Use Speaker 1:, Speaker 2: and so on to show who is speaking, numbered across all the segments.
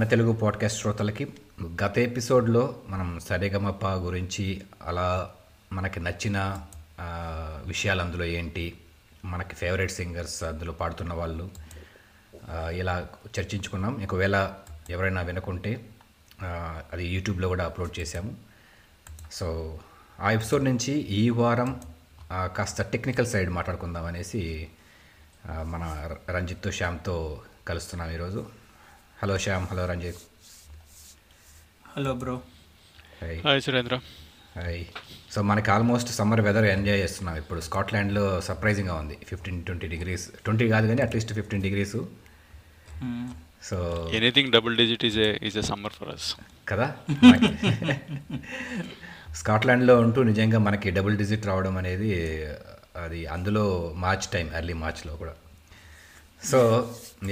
Speaker 1: మన తెలుగు పాడ్కాస్ట్ శ్రోతలకి గత ఎపిసోడ్లో మనం సరిగమప గురించి అలా మనకి నచ్చిన విషయాలు అందులో ఏంటి మనకి ఫేవరెట్ సింగర్స్ అందులో పాడుతున్న వాళ్ళు ఇలా చర్చించుకున్నాం. ఒకవేళ ఎవరైనా వినకుంటే అది యూట్యూబ్లో కూడా అప్లోడ్ చేశాము. సో ఆ ఎపిసోడ్ నుంచి ఈ వారం కాస్త టెక్నికల్ సైడ్ మాట్లాడుకుందాం అనేసి మన రంజిత్తో శ్యామ్తో కలుస్తున్నాం ఈరోజు. Hello Shyam hello Ranjith
Speaker 2: hello bro
Speaker 1: hi
Speaker 3: hi Surendra
Speaker 1: hi so మనకి ఆల్మోస్ట్ సమ్మర్ వెదర్ ఎంజాయ్ చేస్తున్నాం. ఇప్పుడు స్కాట్లాండ్లో సర్ప్రైజింగ్గా ఉంది. ఫిఫ్టీన్ ట్వంటీ డిగ్రీస్ ట్వంటీ కాదు కానీ at least fifteen degrees
Speaker 3: so anything double digit is is a summer for us
Speaker 1: కదా? మనకి స్కాట్లాండ్లో ఉంటూ నిజంగా మనకి డబుల్ డిజిట్ రావడం అనేది అది అందులో మార్చ్ టైం ఎర్లీ మార్చ్లో కూడా. సో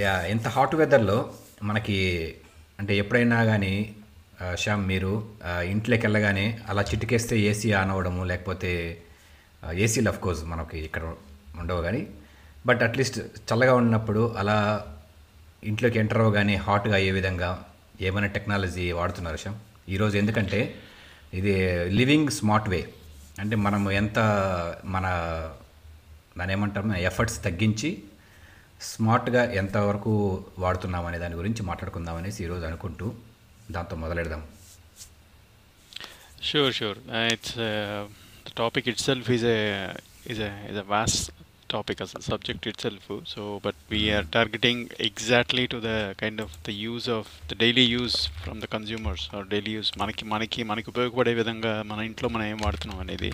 Speaker 1: యా ఇంత హాట్ వెదర్లో మనకి అంటే ఎప్పుడైనా కానీ శ్యామ్ మీరు ఇంట్లోకి వెళ్ళగానే అలా చిటికేస్తే ఏసీ ఆన్ అవ్వడము లేకపోతే ఏసీలు అఫ్ కోర్స్ మనకి ఇక్కడ ఉండవు కానీ బట్ అట్లీస్ట్ చల్లగా ఉన్నప్పుడు అలా ఇంట్లోకి ఎంటర్ అవ్వగానే హాట్గా అయ్యే విధంగా ఏమైనా టెక్నాలజీ వాడుతున్నారు శ్యామ్? ఈరోజు ఎందుకంటే ఇది లివింగ్ స్మార్ట్ వే. అంటే మనం ఎంత మన దాని ఏమంటారు ఎఫర్ట్స్ తగ్గించి స్మార్ట్గా ఎంతవరకు వాడుతున్నాం అనే దాని గురించి మాట్లాడుకుందాం అనేసి ఈరోజు అనుకుంటూ దాంతో మొదలెడదాం.
Speaker 3: Sure sure it's the topic itself is is is a vast topic అసలు subject itself so but we are targeting exactly to the kind of the use of the daily use from the consumers or daily use మనకి మనకి మనకి ఉపయోగపడే విధంగా మన ఇంట్లో మనం ఏం వాడుతున్నాం అనేది.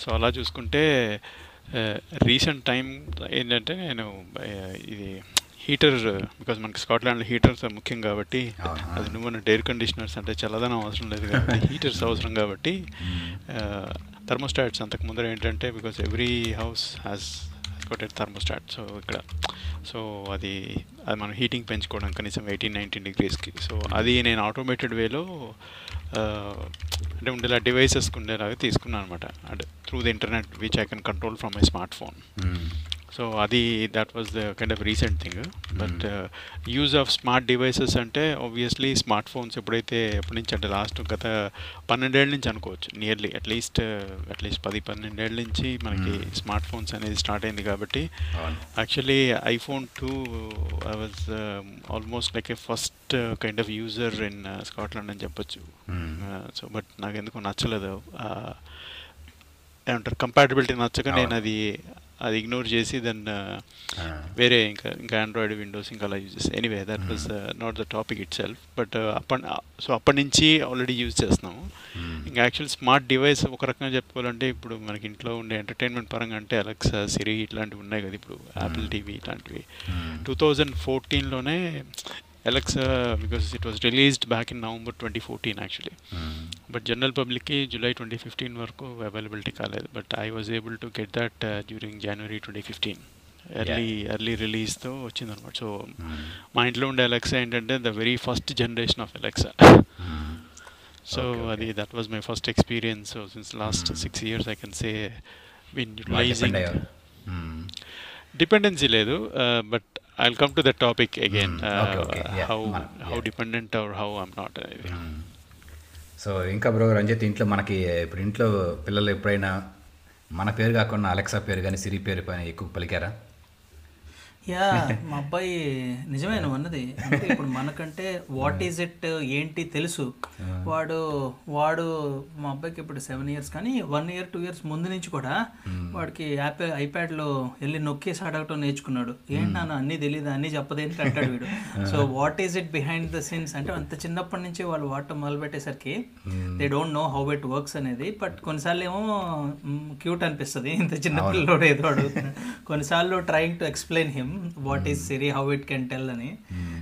Speaker 3: సో అలా చూసుకుంటే రీసెంట్ టైం ఏంటంటే నేను uh, ఇది హీటర్ బికాజ్ మనకి స్కాట్లాండ్లో హీటర్స్ ముఖ్యం కాబట్టి. అది నువ్వు ఎయిర్ కండిషనర్స్ అంటే చల్లదనం అవసరం లేదు కాబట్టి హీటర్స్ అవసరం కాబట్టి థర్మోస్టాట్స్ అంతకు ముందర ఏంటంటే because every house has got thermostat so ఇక్కడ సో అది అది మనం హీటింగ్ పెంచుకోవడం కనీసం ఎయిటీన్ నైన్టీన్ డిగ్రీస్కి సో అది నేను ఆటోమేటెడ్ వేలో అంటే ఉండేలా డివైసెస్కి ఉండేలాగా తీసుకున్నాను అనమాట అంటే through the internet which I can control from my smart phone so అది that was the kind of recent thing but use of smart devices అంటే ఆబ్వియస్లీ స్మార్ట్ ఫోన్స్ ఎప్పుడైతే ఎప్పటి నుంచి అంటే లాస్ట్ గత పన్నెండేళ్ళ నుంచి అనుకోవచ్చు. నియర్లీ అట్లీస్ట్ అట్లీస్ట్ పది పన్నెండేళ్ళ నుంచి మనకి స్మార్ట్ ఫోన్స్ అనేది స్టార్ట్ అయింది కాబట్టి actually iPhone too I was almost like a first kind of user in Scotland అని చెప్పొచ్చు.
Speaker 1: Hmm.
Speaker 3: సో బట్ నాకు ఎందుకు నచ్చలేదు. Uh, ఏమంటారు? కంపాటబిలిటీ నచ్చక నేను. అది అది ఇగ్నోర్ చేసి దెన్ వేరే ఇంకా ఇంకా ఆండ్రాయిడ్ విండోస్ ఇంకా అలా యూజ్ చేస్తాను anyway that was not the topic itself but అప్పటి సో అప్పటి నుంచి ఆల్రెడీ యూజ్ చేస్తున్నాము. ఇంకా యాక్చువల్ స్మార్ట్ డివైస్ ఒక రకంగా చెప్పుకోవాలంటే ఇప్పుడు మనకి ఇంట్లో ఉండే ఎంటర్టైన్మెంట్ పరంగా అంటే అలెక్సా సిరి ఇట్లాంటివి ఉన్నాయి కదా ఇప్పుడు యాపిల్ టీవీ ఇట్లాంటివి. టూ థౌజండ్ ఫోర్టీన్లోనే Alexa because it was released back in November twenty fourteen actually but general పబ్లిక్కి జూలై ట్వంటీ ఫిఫ్టీన్ వరకు అవైలబిలిటీ కాలేదు. But I was able to get that during January twenty fifteen early early రిలీజ్తో వచ్చిందనమాట so మా ఇంట్లో ఉండే Alexa ఏంటంటే the very first generation of
Speaker 1: Alexa so.
Speaker 3: అది that was my
Speaker 1: first
Speaker 3: experience since last. Six years I
Speaker 1: can
Speaker 3: say
Speaker 1: been utilizing.
Speaker 3: Dependency లేదు but I come to that topic again
Speaker 1: Hmm. Okay, okay. Yeah. మన-
Speaker 3: how
Speaker 1: yeah.
Speaker 3: Dependent or how I'm not అనేది
Speaker 1: Hmm. So ఇంకా bro Ranjith ఇంట్లో మనకి ఇప్పుడు ఇంట్లో పిల్లలు ఎప్పుడైనా మన పేరు కాకుండా అలెక్సా పేరు కానీ సిరి పేరు పైన ఎక్కువ పలికారా
Speaker 2: యా మా అబ్బాయి నిజమే నువ్వు అన్నది. అంటే ఇప్పుడు మనకంటే వాట్ ఈజ్ ఇట్ ఏంటి తెలుసు. వాడు వాడు మా అబ్బాయికి ఇప్పుడు సెవెన్ ఇయర్స్ కానీ వన్ ఇయర్ టూ ఇయర్స్ ముందు నుంచి కూడా వాడికి యాప్ ఐప్యాడ్లో వెళ్ళి నొక్కేసి అడగటం నేర్చుకున్నాడు. ఏంటి నాన్న అన్నీ తెలియదు అన్నీ చెప్పదేంటి? అంటాడు వీడు. So what is it behind the scenes అంటే అంత చిన్నప్పటి నుంచి వాళ్ళు వాడటం మొదలు పెట్టేసరికి they don't know how it works అనేది. బట్ కొన్నిసార్లు ఏమో క్యూట్ అనిపిస్తుంది. ఇంత చిన్న పిల్లడు ఏదో అడుగుతున్నాడు. కొన్నిసార్లు trying to explain him what is Siri how it can tell అని.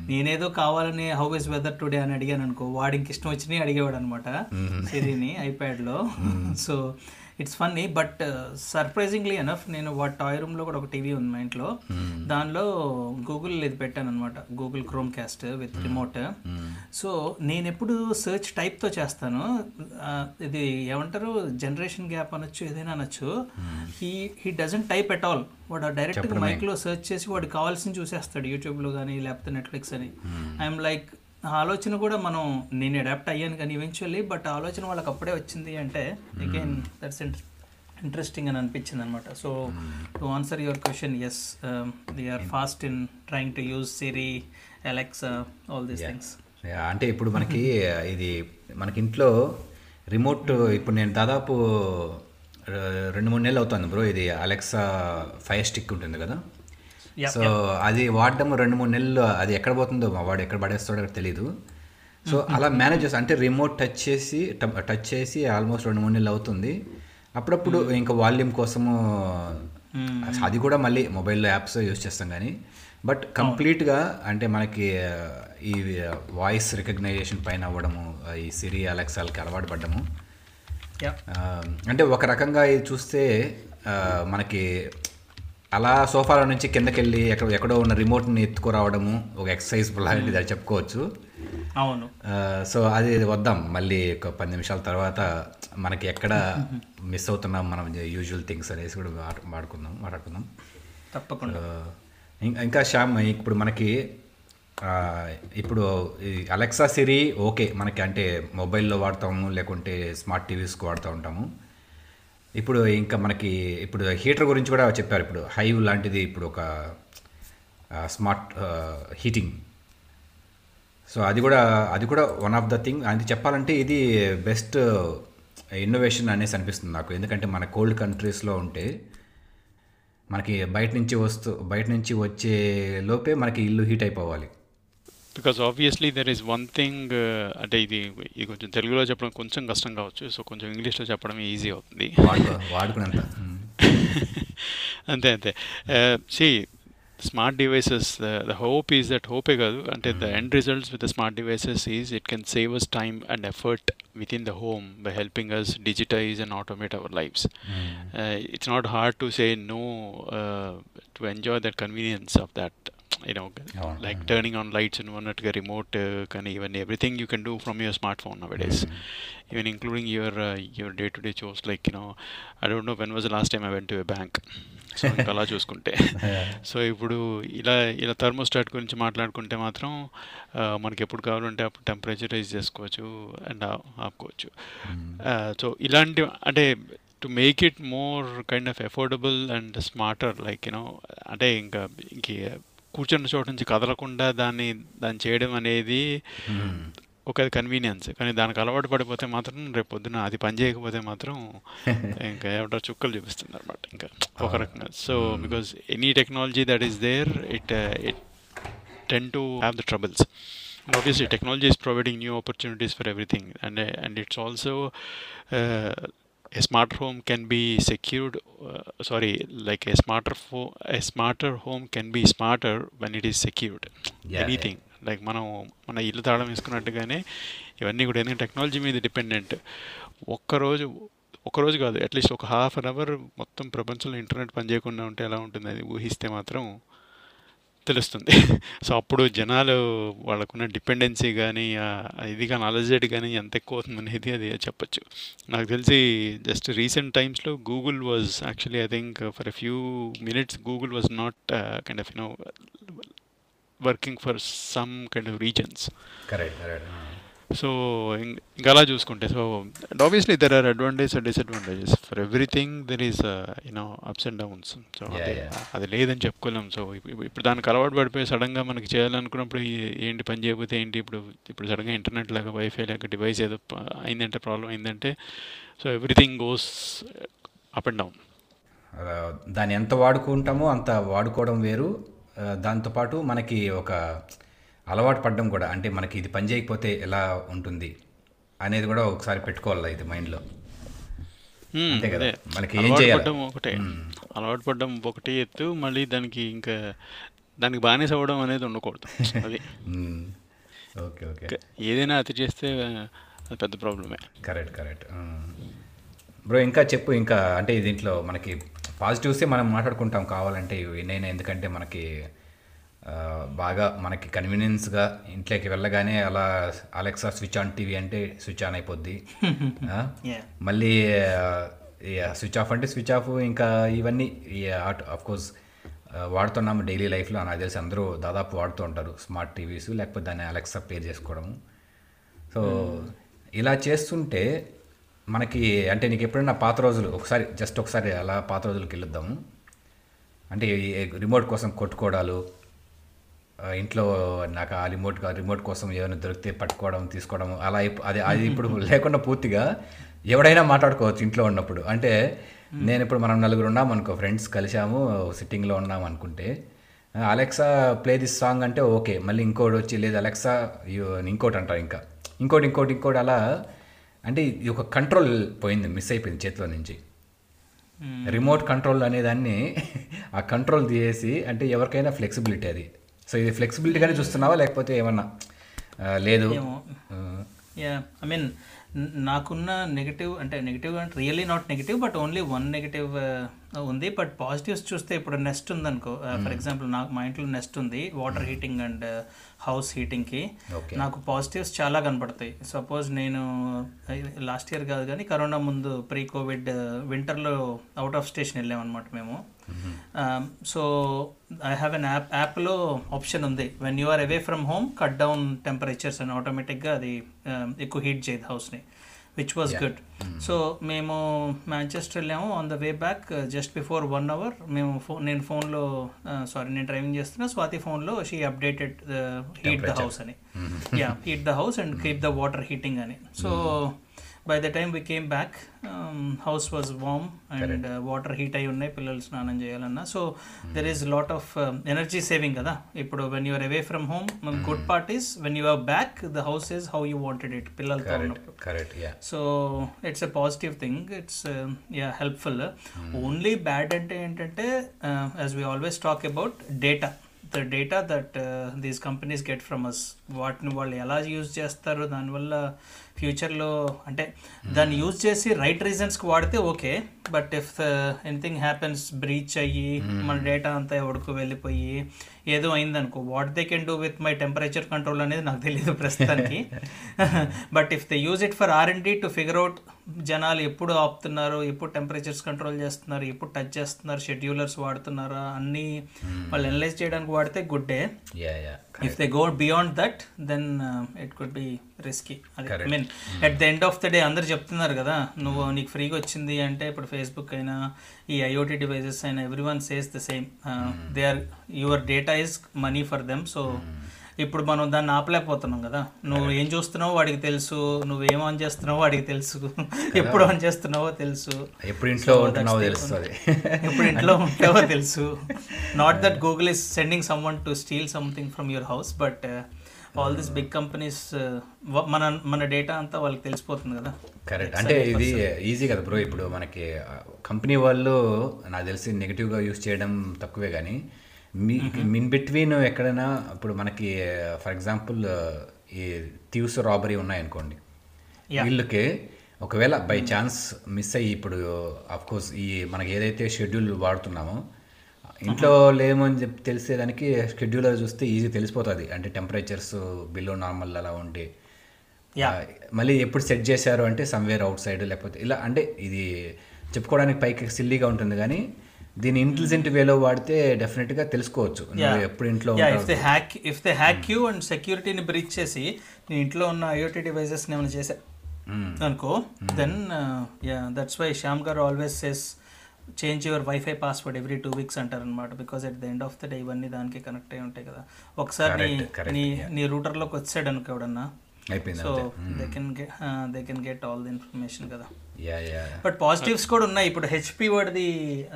Speaker 2: నేనేదో కావాలని హౌ ఇస్ వెదర్ టుడే అని అడిగాను అనుకో వాడికి ఇష్టం వచ్చినాయి అడిగేవాడు అనమాట సిరిని ఐప్యాడ్లో so it's funny but surprisingly enough నేను వాటి టాయ్ రూమ్లో కూడా ఒక టీవీ ఉంది మా ఇంట్లో. దానిలో గూగుల్ ఇది పెట్టాను అనమాట Google Chrome cast with remote so నేను ఎప్పుడు సెర్చ్ టైప్తో చేస్తాను. ఇది ఏమంటారు? జనరేషన్ గ్యాప్ అనొచ్చు ఏదైనా అనొచ్చు. He he doesn't type at all వాడు డైరెక్ట్గా. మైక్లో సెర్చ్ చేసి వాడు కావాల్సింది చూసేస్తాడు యూట్యూబ్లో కానీ లేకపోతే నెట్ఫ్లిక్స్ అని. ఐఎమ్ లైక్ ఆలోచన కూడా మనం నేను అడాప్ట్ అయ్యాను కానీ ఈవెన్చువల్లీ బట్ ఆలోచన వాళ్ళకి అప్పుడే వచ్చింది అంటే అగైన్ దట్స్ ఇంట్రెస్టింగ్ అని అనిపించింది అనమాట so to answer your question yes they are fast in trying to use Siri Alexa all these
Speaker 1: things అంటే ఇప్పుడు మనకి ఇది మనకి ఇంట్లో రిమోట్ ఇప్పుడు నేను దాదాపు రెండు మూడు నెలలు అవుతుంది బ్రో. ఇది అలెక్సా ఫైర్ స్టిక్ ఉంటుంది కదా. సో అది వాడడం రెండు మూడు నెలలు అది ఎక్కడ పోతుందో మా వాడు ఎక్కడ పడేస్తాడో తెలీదు. సో అలా మేనేజ్ చేస్తా. అంటే రిమోట్ టచ్ చేసి టచ్ చేసి ఆల్మోస్ట్ రెండు మూడు నెలలు అవుతుంది. అప్పుడప్పుడు ఇంకా వాల్యూమ్ కోసము అది కూడా మళ్ళీ మొబైల్లో యాప్స్ యూస్ చేస్తాం కానీ. బట్ కంప్లీట్గా అంటే మనకి ఈ వాయిస్ రికగ్నైజేషన్ పైన అవ్వడము ఈ సిరి అలెక్సాలకి అలవాటు పడ్డము. అంటే ఒక రకంగా ఇది చూస్తే మనకి అలా సోఫాల నుంచి కిందకి వెళ్ళి ఎక్కడ ఎక్కడో ఉన్న రిమోట్ని ఎత్తుకురావడము ఒక ఎక్సర్సైజ్ లాంటిది అది చెప్పుకోవచ్చు.
Speaker 2: అవును.
Speaker 1: సో అది వద్దాం. మళ్ళీ ఒక పది నిమిషాల తర్వాత మనకి ఎక్కడ మిస్ అవుతున్నాం మనం యూజువల్ థింగ్స్ అనేసి కూడా మాట్- మాట్లాడుకుందాం మాట్లాడుకుందాం.
Speaker 2: తప్పకుండా.
Speaker 1: ఇంకా శ్యామ్ ఇప్పుడు మనకి ఇప్పుడు ఈ అలెక్సా సిరి ఓకే మనకి అంటే మొబైల్లో వాడతాము లేకుంటే స్మార్ట్ టీవీస్కి వాడుతూ ఉంటాము. ఇప్పుడు ఇంకా మనకి ఇప్పుడు హీటర్ గురించి కూడా చెప్పారు. ఇప్పుడు హైవ్ లాంటిది ఇప్పుడు ఒక స్మార్ట్ హీటింగ్. సో అది కూడా అది కూడా వన్ ఆఫ్ ద థింగ్. అది చెప్పాలంటే ఇది బెస్ట్ ఇన్నోవేషన్ అనేసి అనిపిస్తుంది నాకు. ఎందుకంటే మన కోల్డ్ కంట్రీస్లో ఉంటే మనకి బయట నుంచి వస్తూ బయట నుంచి వచ్చే లోపే మనకి ఇల్లు హీట్ అయిపోవాలి.
Speaker 3: Because obviously there is one thing అంటే ఇది ఇది కొంచెం తెలుగులో చెప్పడం కొంచెం కష్టం కావచ్చు. సో కొంచెం ఇంగ్లీష్లో చెప్పడం ఈజీ అవుతుంది. అంతే అంతే. See smart devices the hope is that హోపే కాదు. అంటే the end results with the smart devices is it can save us time and effort with in the home by helping us digitize and automate our lifes it's not hard to say no to enjoy that convenience of that you know like turning on lights అని ఉన్నట్టుగా remote కానీ ఇవన్నీ everything you can do from your smart phone nowadays even including your your day to day chose like you know I don't know when was last time I went to a bank so అలా చూసుకుంటే. So ఇప్పుడు ఇలా ఇలా thermostat గురించి మాట్లాడుకుంటే మాత్రం మనకి ఎప్పుడు కావాలంటే అప్పుడు టెంపరేచర్ రైజ్ చేసుకోవచ్చు అండ్ ఆపుకోవచ్చు. Mm-hmm. సో ఇలాంటి అంటే to make it more kind of affordable and smarter like you know అంటే ఇంకా ఇంక కూర్చున్న చోట నుంచి కదలకుండా దాన్ని దాన్ని చేయడం అనేది ఒక కన్వీనియన్స్ కానీ దానికి అలవాటు పడిపోతే మాత్రం రేపు పొద్దున అది పని చేయకపోతే మాత్రం ఇంకా ఏమంటారు చుక్కలు చూపిస్తుంది అనమాట ఇంకా ఒక రకంగా. So because any technology that is there it it tend to have the troubles. And obviously, technology is providing new opportunities for everything, and uh, and it's also uh, a smart home can be secured. Uh, sorry, like a smarter fo- a smarter home can be smarter when it is secured.
Speaker 1: Yeah,
Speaker 3: Anything like మనం మన ఇల్లు తాళం వేసుకున్నట్టుగానే ఇవన్నీ కూడా ఏంటంటే technology మీద dependent ఒక్కరోజు ఒక్కరోజు కాదు అట్లీస్ట్ ఒక హాఫ్ అన్ అవర్ మొత్తం ప్రపంచంలో ఇంటర్నెట్ పనిచేయకుండా ఉంటే ఎలా ఉంటుంది అది ఊహిస్తే మాత్రం తెలుస్తుంది. సో అప్పుడు జనాలు వాళ్ళకున్న డిపెండెన్సీ కానీ ఇది కానీ అలజడి కానీ ఎంత ఎక్కువ అవుతుంది అనేది అది చెప్పొచ్చు. నాకు తెలిసి జస్ట్ రీసెంట్ టైమ్స్లో Google was actually I think for a few minutes Google was not kind of you know working for some kind of
Speaker 1: reasons. Correct
Speaker 3: correct. So ఇంకా అలా చూసుకుంటే so and obviously there are advantage and disadvantages for everything there is you know ups and downs
Speaker 1: so
Speaker 3: అది లేదని చెప్పుకోలేం. So ఇప్పుడు దానికి అలవాటు పడిపోయి సడన్గా మనకి చేయాలనుకున్నప్పుడు ఏంటి పని చేయకపోతే ఏంటి? ఇప్పుడు ఇప్పుడు సడన్గా ఇంటర్నెట్ లాగా వైఫై లాగా డివైస్ ఏదో అయిందంటే ప్రాబ్లం అయిందంటే so everything goes up and
Speaker 1: down దాన్ని ఎంత వాడుకుంటామో అంత వాడుకోవడం వేరు. దాంతోపాటు మనకి ఒక అలవాటు పడడం కూడా అంటే మనకి ఇది పని చేయకపోతే ఎలా ఉంటుంది అనేది కూడా ఒకసారి పెట్టుకోవాలి ఇది మైండ్లో. అంతే కదా. మనకి ఏం
Speaker 3: అలవాటు
Speaker 1: చేయాలి?
Speaker 3: పడ్డం ఒకటే. అలవాటు పడ్డం ఒకటి ఎత్తు మళ్ళీ దానికి ఇంకా దానికి బానిస అవ్వడం అనేది ఉండకూడదు. అది.
Speaker 1: Okay
Speaker 3: okay. ఏదైనా అతి చేస్తే అది పెద్ద ప్రాబ్లమే.
Speaker 1: Correct correct. బ్రో ఇంకా చెప్పు ఇంకా అంటే దీంట్లో మనకి పాజిటివ్సే మనం మాట్లాడుకుంటాం కావాలంటే నేను ఎందుకంటే మనకి బాగా మనకి కన్వీనియన్స్గా ఇంట్లోకి వెళ్ళగానే అలా అలెక్సా స్విచ్ ఆన్ టీవీ అంటే స్విచ్ ఆన్ అయిపోద్ది. మళ్ళీ స్విచ్ ఆఫ్ అంటే స్విచ్ ఆఫ్ ఇంకా ఇవన్నీ ఆఫ్ కోర్స్ వాడుతున్నాము డైలీ లైఫ్లో నాకు తెలిసి అందరూ దాదాపు వాడుతూ ఉంటారు స్మార్ట్ టీవీస్ లేకపోతే దాన్ని అలెక్సా పే చేసుకోవడము. సో ఇలా చేస్తుంటే మనకి అంటే నీకు ఎప్పుడైనా పాత రోజులు ఒకసారి జస్ట్ ఒకసారి అలా పాత రోజులకి వెళ్ళొద్దాము. అంటే రిమోట్ కోసం కొట్టుకోవడాలు ఇంట్లో నాకు ఆ రిమోట్ రిమోట్ కోసం ఏమైనా దొరికితే పట్టుకోవడం తీసుకోవడం అలా అది అది ఇప్పుడు లేకుండా పూర్తిగా ఎవడైనా మాట్లాడుకోవచ్చు ఇంట్లో ఉన్నప్పుడు. అంటే నేను ఇప్పుడు మనం నలుగురు ఉన్నాం అనుకో ఫ్రెండ్స్ కలిసాము సిట్టింగ్లో ఉన్నాం అనుకుంటే అలెక్సా ప్లే దిస్ సాంగ్ అంటే ఓకే. మళ్ళీ ఇంకోటి వచ్చి లేదు అలెక్సా ఇంకోటి అంటారు ఇంకా. ఇంకోటి ఇంకోటి ఇంకోటి అలా అంటే ఇది ఒక కంట్రోల్ పోయింది మిస్ అయిపోయింది చేతిలో నుంచి. రిమోట్ కంట్రోల్ అనేదాన్ని ఆ కంట్రోల్ తీసేసి అంటే ఎవరికైనా ఫ్లెక్సిబిలిటీ అది. సో ఇది ఫ్లెక్సిబిలిటీగానే చూస్తున్నావా? లేకపోతే ఏమన్నా? లేదు.
Speaker 2: యా ఐ మీన్ నాకున్న నెగిటివ్ అంటే నెగిటివ్ అంటే really not negative but only one negative ఉంది. బట్ పాజిటివ్స్ చూస్తే ఇప్పుడు నెస్ట్ ఉందనుకో ఫర్ ఎగ్జాంపుల్ నాకు మా ఇంట్లో నెస్ట్ ఉంది వాటర్ హీటింగ్ అండ్ హౌస్ హీటింగ్కి. నాకు పాజిటివ్స్ చాలా కనపడతాయి. సపోజ్ నేను లాస్ట్ ఇయర్ కాదు కానీ కరోనా ముందు ప్రీ కోవిడ్ వింటర్లో అవుట్ ఆఫ్ స్టేషన్ వెళ్ళామన్నమాట మేము. So I have an app యాప్లో ఆప్షన్ ఉంది. When you are away from home cut down temperatures అని ఆటోమేటిక్గా అది ఎక్కువ హీట్ చేయదు హౌస్ని. విచ్ వాస్ గుడ్ సో మేము మాంచెస్టర్ వెళ్ళాము. On the way back just before one hour మేము ఫోన్ నేను ఫోన్లో సారీ నేను డ్రైవింగ్ చేస్తున్నా. స్వాతి ఫోన్లో she updated heat the house అని. Yeah heat the house and keep the water heating అని. So by the time we came back house was warm and water heat అయి ఉన్నాయి పిల్లలు స్నానం చేయాలన్నా. So there is lot of energy saving కదా. ఇప్పుడు when you're away from home good part is when you are back the house is how you wanted it పిల్లలతో so it's a positive thing it's yeah helpful only bad అంటే ఏంటంటే as we always talk about data the data that these companies get from us వాటిని వాళ్ళు ఎలా use చేస్తారు దానివల్ల ఫ్యూచర్లో అంటే దాన్ని యూజ్ చేసి రైట్ రీజన్స్కి వాడితే okay. But if anything happens breach అయ్యి మన డేటా అంతా ఎవడికి వెళ్ళిపోయి ఏదో అయిందనుకో what they can do with my temperature control అనేది నాకు తెలియదు ప్రస్తుతానికి. But if they use it for R and D to figure out జనాలు ఎప్పుడు ఆపుతున్నారు ఎప్పుడు టెంపరేచర్స్ కంట్రోల్ చేస్తున్నారు ఎప్పుడు టచ్ చేస్తున్నారు షెడ్యూలర్స్ వాడుతున్నారా అన్నీ వాళ్ళు అనలైజ్ చేయడానికి వాడితే
Speaker 1: good day.
Speaker 2: Yeah yeah if they go beyond that then it could be risky
Speaker 1: I.
Speaker 2: Mean at the end of the day అందరు చెప్తున్నారు కదా నువ్వు నీకు ఫ్రీగా వచ్చింది అంటే ఇప్పుడు ఫేస్బుక్ అయినా ఈ ఐఓటీ డివైజెస్ అయినా every one says the same they are your data is money for them so ఇప్పుడు మనం దాన్ని ఆపలేకపోతున్నాం కదా. నువ్వు ఏం చూస్తున్నావో వాడికి తెలుసు నువ్వు ఏం ఆన్ చేస్తున్నావో వాడికి తెలుసు ఎప్పుడు ఆన్ చేస్తున్నావో తెలుసు.
Speaker 1: ఎప్పుడు ఇంట్లో ఉంటున్నావో తెలుస్తుంది.
Speaker 2: ఎప్పుడు ఇంట్లో ఉంటావో తెలుసు. Not that Google is sending some one to steal something from your house but all this big companies మన మన డేటా అంతా వాళ్ళకి తెలిసిపోతుంది కదా.
Speaker 1: కరెక్ట్ అంటే ఇది ఈజీ కదా బ్రో ఇప్పుడు మనకి కంపెనీ వాళ్ళు నాకు తెలిసి నెగిటివ్గా యూస్ చేయడం తక్కువే కానీ మీ మిన్ బిట్వీన్ ఎక్కడైనా ఇప్పుడు మనకి ఫర్ ఎగ్జాంపుల్ ఈ థీవ్స్ రాబరీ ఉన్నాయనుకోండి. వీళ్ళకి ఒకవేళ బై ఛాన్స్ మిస్ అయ్యి ఇప్పుడు కోర్స్ ఈ మనకి ఏదైతే షెడ్యూల్ వాడుతున్నామో ఇంట్లో లేమని చెప్పి తెలిసేదానికి షెడ్యూలర్ చూస్తే ఈజీ తెలిసిపోతుంది. అంటే టెంపరేచర్స్ బిలో నార్మల్ అలా ఉండి మళ్ళీ ఎప్పుడు సెట్ చేశారు అంటే సమ్వేర్ అవుట్ సైడ్ లేకపోతే ఇలా అంటే ఇది చెప్పుకోవడానికి పైకి సిల్లీగా ఉంటుంది కానీ దీని ఇంటెలిజెంట్ వేలో వాడితే డెఫినెట్గా తెలుసుకోవచ్చు. నువ్వు ఎప్పుడు ఇంట్లో
Speaker 2: if they hack if they hack you and సెక్యూరిటీని బ్రీచ్ చేసి నీ ఇంట్లో ఉన్న ఐఓటీ డివైజెస్ ఏమైనా చేసా అనుకో then yeah that's why Shyam garu always says change your wifi password every two weeks అంటారు అనమాట because at the end of the day ఇవన్నీ దానికి కనెక్ట్ అయి ఉంటాయి కదా. ఒకసారి నీ నీ రూటర్లోకి వచ్చాడు అనుకో ఎవడన్నా
Speaker 1: అయిపోయింది so
Speaker 2: they can get they can get all the information కదా. బట్ పాజిటివ్స్ కూడా ఉన్నాయి. ఇప్పుడు హెచ్పి వాడిది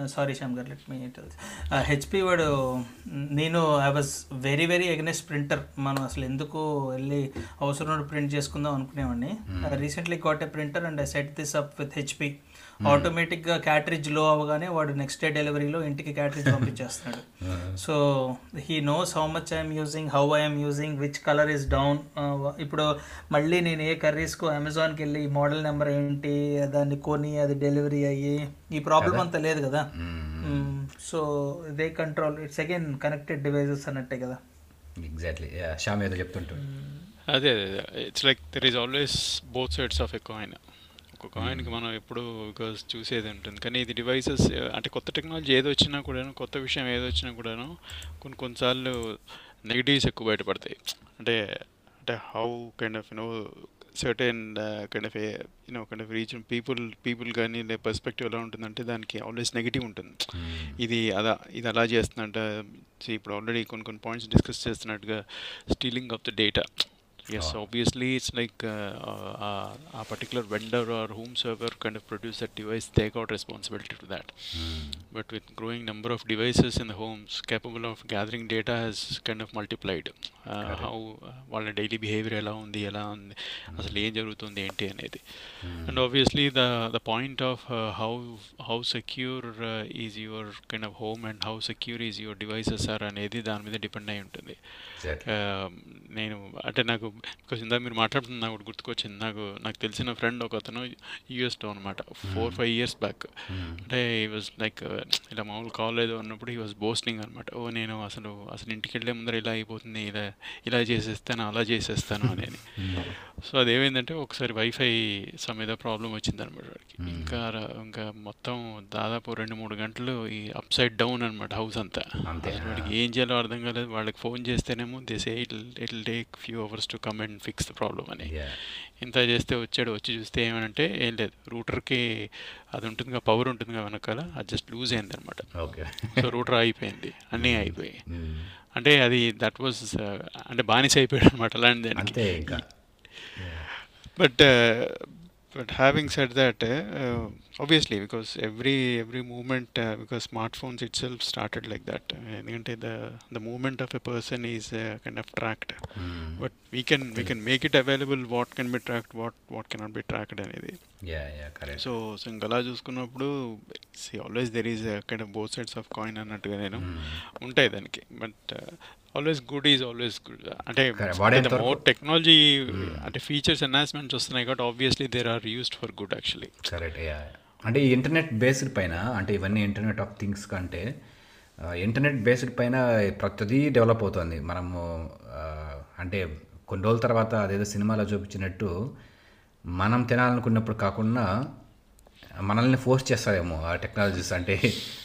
Speaker 2: sorry Shyam garu let me HP వాడు నేను I was very very against printer మనం అసలు ఎందుకు వెళ్ళి అవసరం ప్రింట్ చేసుకుందాం అనుకునేవాడిని. Recently got a printer and I set this up with HP ఆటోమేటిక్గా క్యాటరేజ్లో అవగానే వాడు నెక్స్ట్ డే డెలివరీలో ఇంటికి cartridge పంపించేస్తున్నాడు. So he knows how much I'm using how I'm using which colour is down ఇప్పుడు మళ్ళీ నేను ఏ కర్రీస్కు అమెజాన్కి వెళ్ళి మోడల్ నెంబర్ ఏంటి దాన్ని కొని అది డెలివరీ అయ్యి ఈ ప్రాబ్లం అంతా లేదు కదా? So they control it's again connected devices అన్నట్టే కదా?
Speaker 1: ఎగ్జాక్ట్లీ యా శ్యామ్ ఏదో చెప్తుంటాడు
Speaker 3: అదే it's like there is always both sides of a coin ఒక కాయిన్కి మనం ఎప్పుడు బికాస్ చూసేది ఉంటుంది. కానీ ఇది డివైసెస్ అంటే కొత్త టెక్నాలజీ ఏది వచ్చినా కూడాను కొత్త విషయం ఏది వచ్చినా కూడాను కొన్ని కొన్నిసార్లు నెగిటివ్స్ ఎక్కువ బయటపడతాయి. అంటే అంటే how kind of you know certain kind of you know kind of reach people people కానీ లే పర్స్పెక్టివ్ ఎలా ఉంటుందంటే దానికి ఆల్వేస్ నెగిటివ్ ఉంటుంది. ఇది అదా ఇది అలా చేస్తున్నట్ట see, ఇప్పుడు ఆల్రెడీ కొన్ని కొన్ని పాయింట్స్ డిస్కస్ చేస్తున్నట్టుగా stealing of the data Yes obviously it's like a particular vendor or home server kind of produce that device they got responsibility to that but with growing number of devices in the homes capable of gathering data has kind of multiplied uh, how uh, వాళ్ళ daily behaviour ఎలా ఉంది ఎలా ఉంది అసలు ఏం జరుగుతుంది ఏంటి అనేది and obviously the the point of how how secure is your kind of home and how secure is your devices are అనేది దాని మీద డిపెండ్ అయి ఉంటుంది
Speaker 1: Exactly.
Speaker 3: Uh, నేను అంటే నాకు బికాస్ ఇందాక మీరు మాట్లాడుతున్న నాకు గుర్తుకొచ్చింది. నాకు నాకు తెలిసిన ఫ్రెండ్ ఒక అతను యూఎస్లో అనమాట ఫోర్ ఫైవ్ ఇయర్స్ బ్యాక్ అంటే ఈ వాజ్ లైక్ ఇలా మామూలు కాలేదు అన్నప్పుడు ఈ వాజ్ బోస్టింగ్ అనమాట ఓ నేను అసలు అసలు ఇంటికి వెళ్ళే ముందర ఇలా అయిపోతుంది. ఇలా ఇలా చేసేస్తాను అలా చేసేస్తాను అని సో అదేమైందంటే ఒకసారి వైఫై సమ్ ఏదో ప్రాబ్లం వచ్చింది అనమాట ఇంకా ర- ఇంకా మొత్తం దాదాపు రెండు మూడు గంటలు ఈ అప్ సైడ్ డౌన్ అనమాట హౌస్ అంతా. వాడికి ఏం చేయాలో అర్థం కాలేదు. వాళ్ళకి ఫోన్ చేస్తేనేమో this it it take few hours to come and fix the problem అని. ఇంత చేస్తే వచ్చాడు వచ్చి చూస్తే ఏమనంటే ఏం లేదు. రూటర్కి అది ఉంటుంది పవర్ ఉంటుంది కదా వెనకాల అది జస్ట్ లూజ్ అయింది అనమాట
Speaker 1: ఓకే
Speaker 3: సో రూటర్ అయిపోయింది అన్నీ అయిపోయాయి అంటే అది దట్ వాజ్ అంటే బానిస అయిపోయాడు అనమాట అలాంటి దానికి
Speaker 1: అంతే ఇంకా.
Speaker 3: But but having set that obviously because every every moment because smart phones itself started like that ఎందుకంటే the the moment of a person is kind of tracked but we can we can make it available what can be tracked what what cannot be tracked అనేది
Speaker 1: yeah yeah correct
Speaker 3: so so ఇంకా అలా చూసుకున్నప్పుడు see always there is kind of both sides of coin అన్నట్టుగా నేను ఉంటాయి దానికి. But always good is always good అంటే more technology అంటే ఫీచర్స్ ఎన్హాన్స్మెంట్స్ వస్తున్నాయి కాబట్టి obviously there are used for good
Speaker 1: actually correct అంటే ఈ ఇంటర్నెట్ బేస్డ్ పైన అంటే ఇవన్నీ ఇంటర్నెట్ ఆఫ్ థింగ్స్ కంటే ఇంటర్నెట్ బేస్డ్ పైన ప్రతిదీ డెవలప్ అవుతుంది. మనము అంటే కొన్ని రోజుల తర్వాత అదేదో సినిమాలో చూపించినట్టు మనం తినాలనుకున్నప్పుడు కాకుండా మనల్ని ఫోర్స్ చేస్తారేమో ఆ టెక్నాలజీస్ అంటే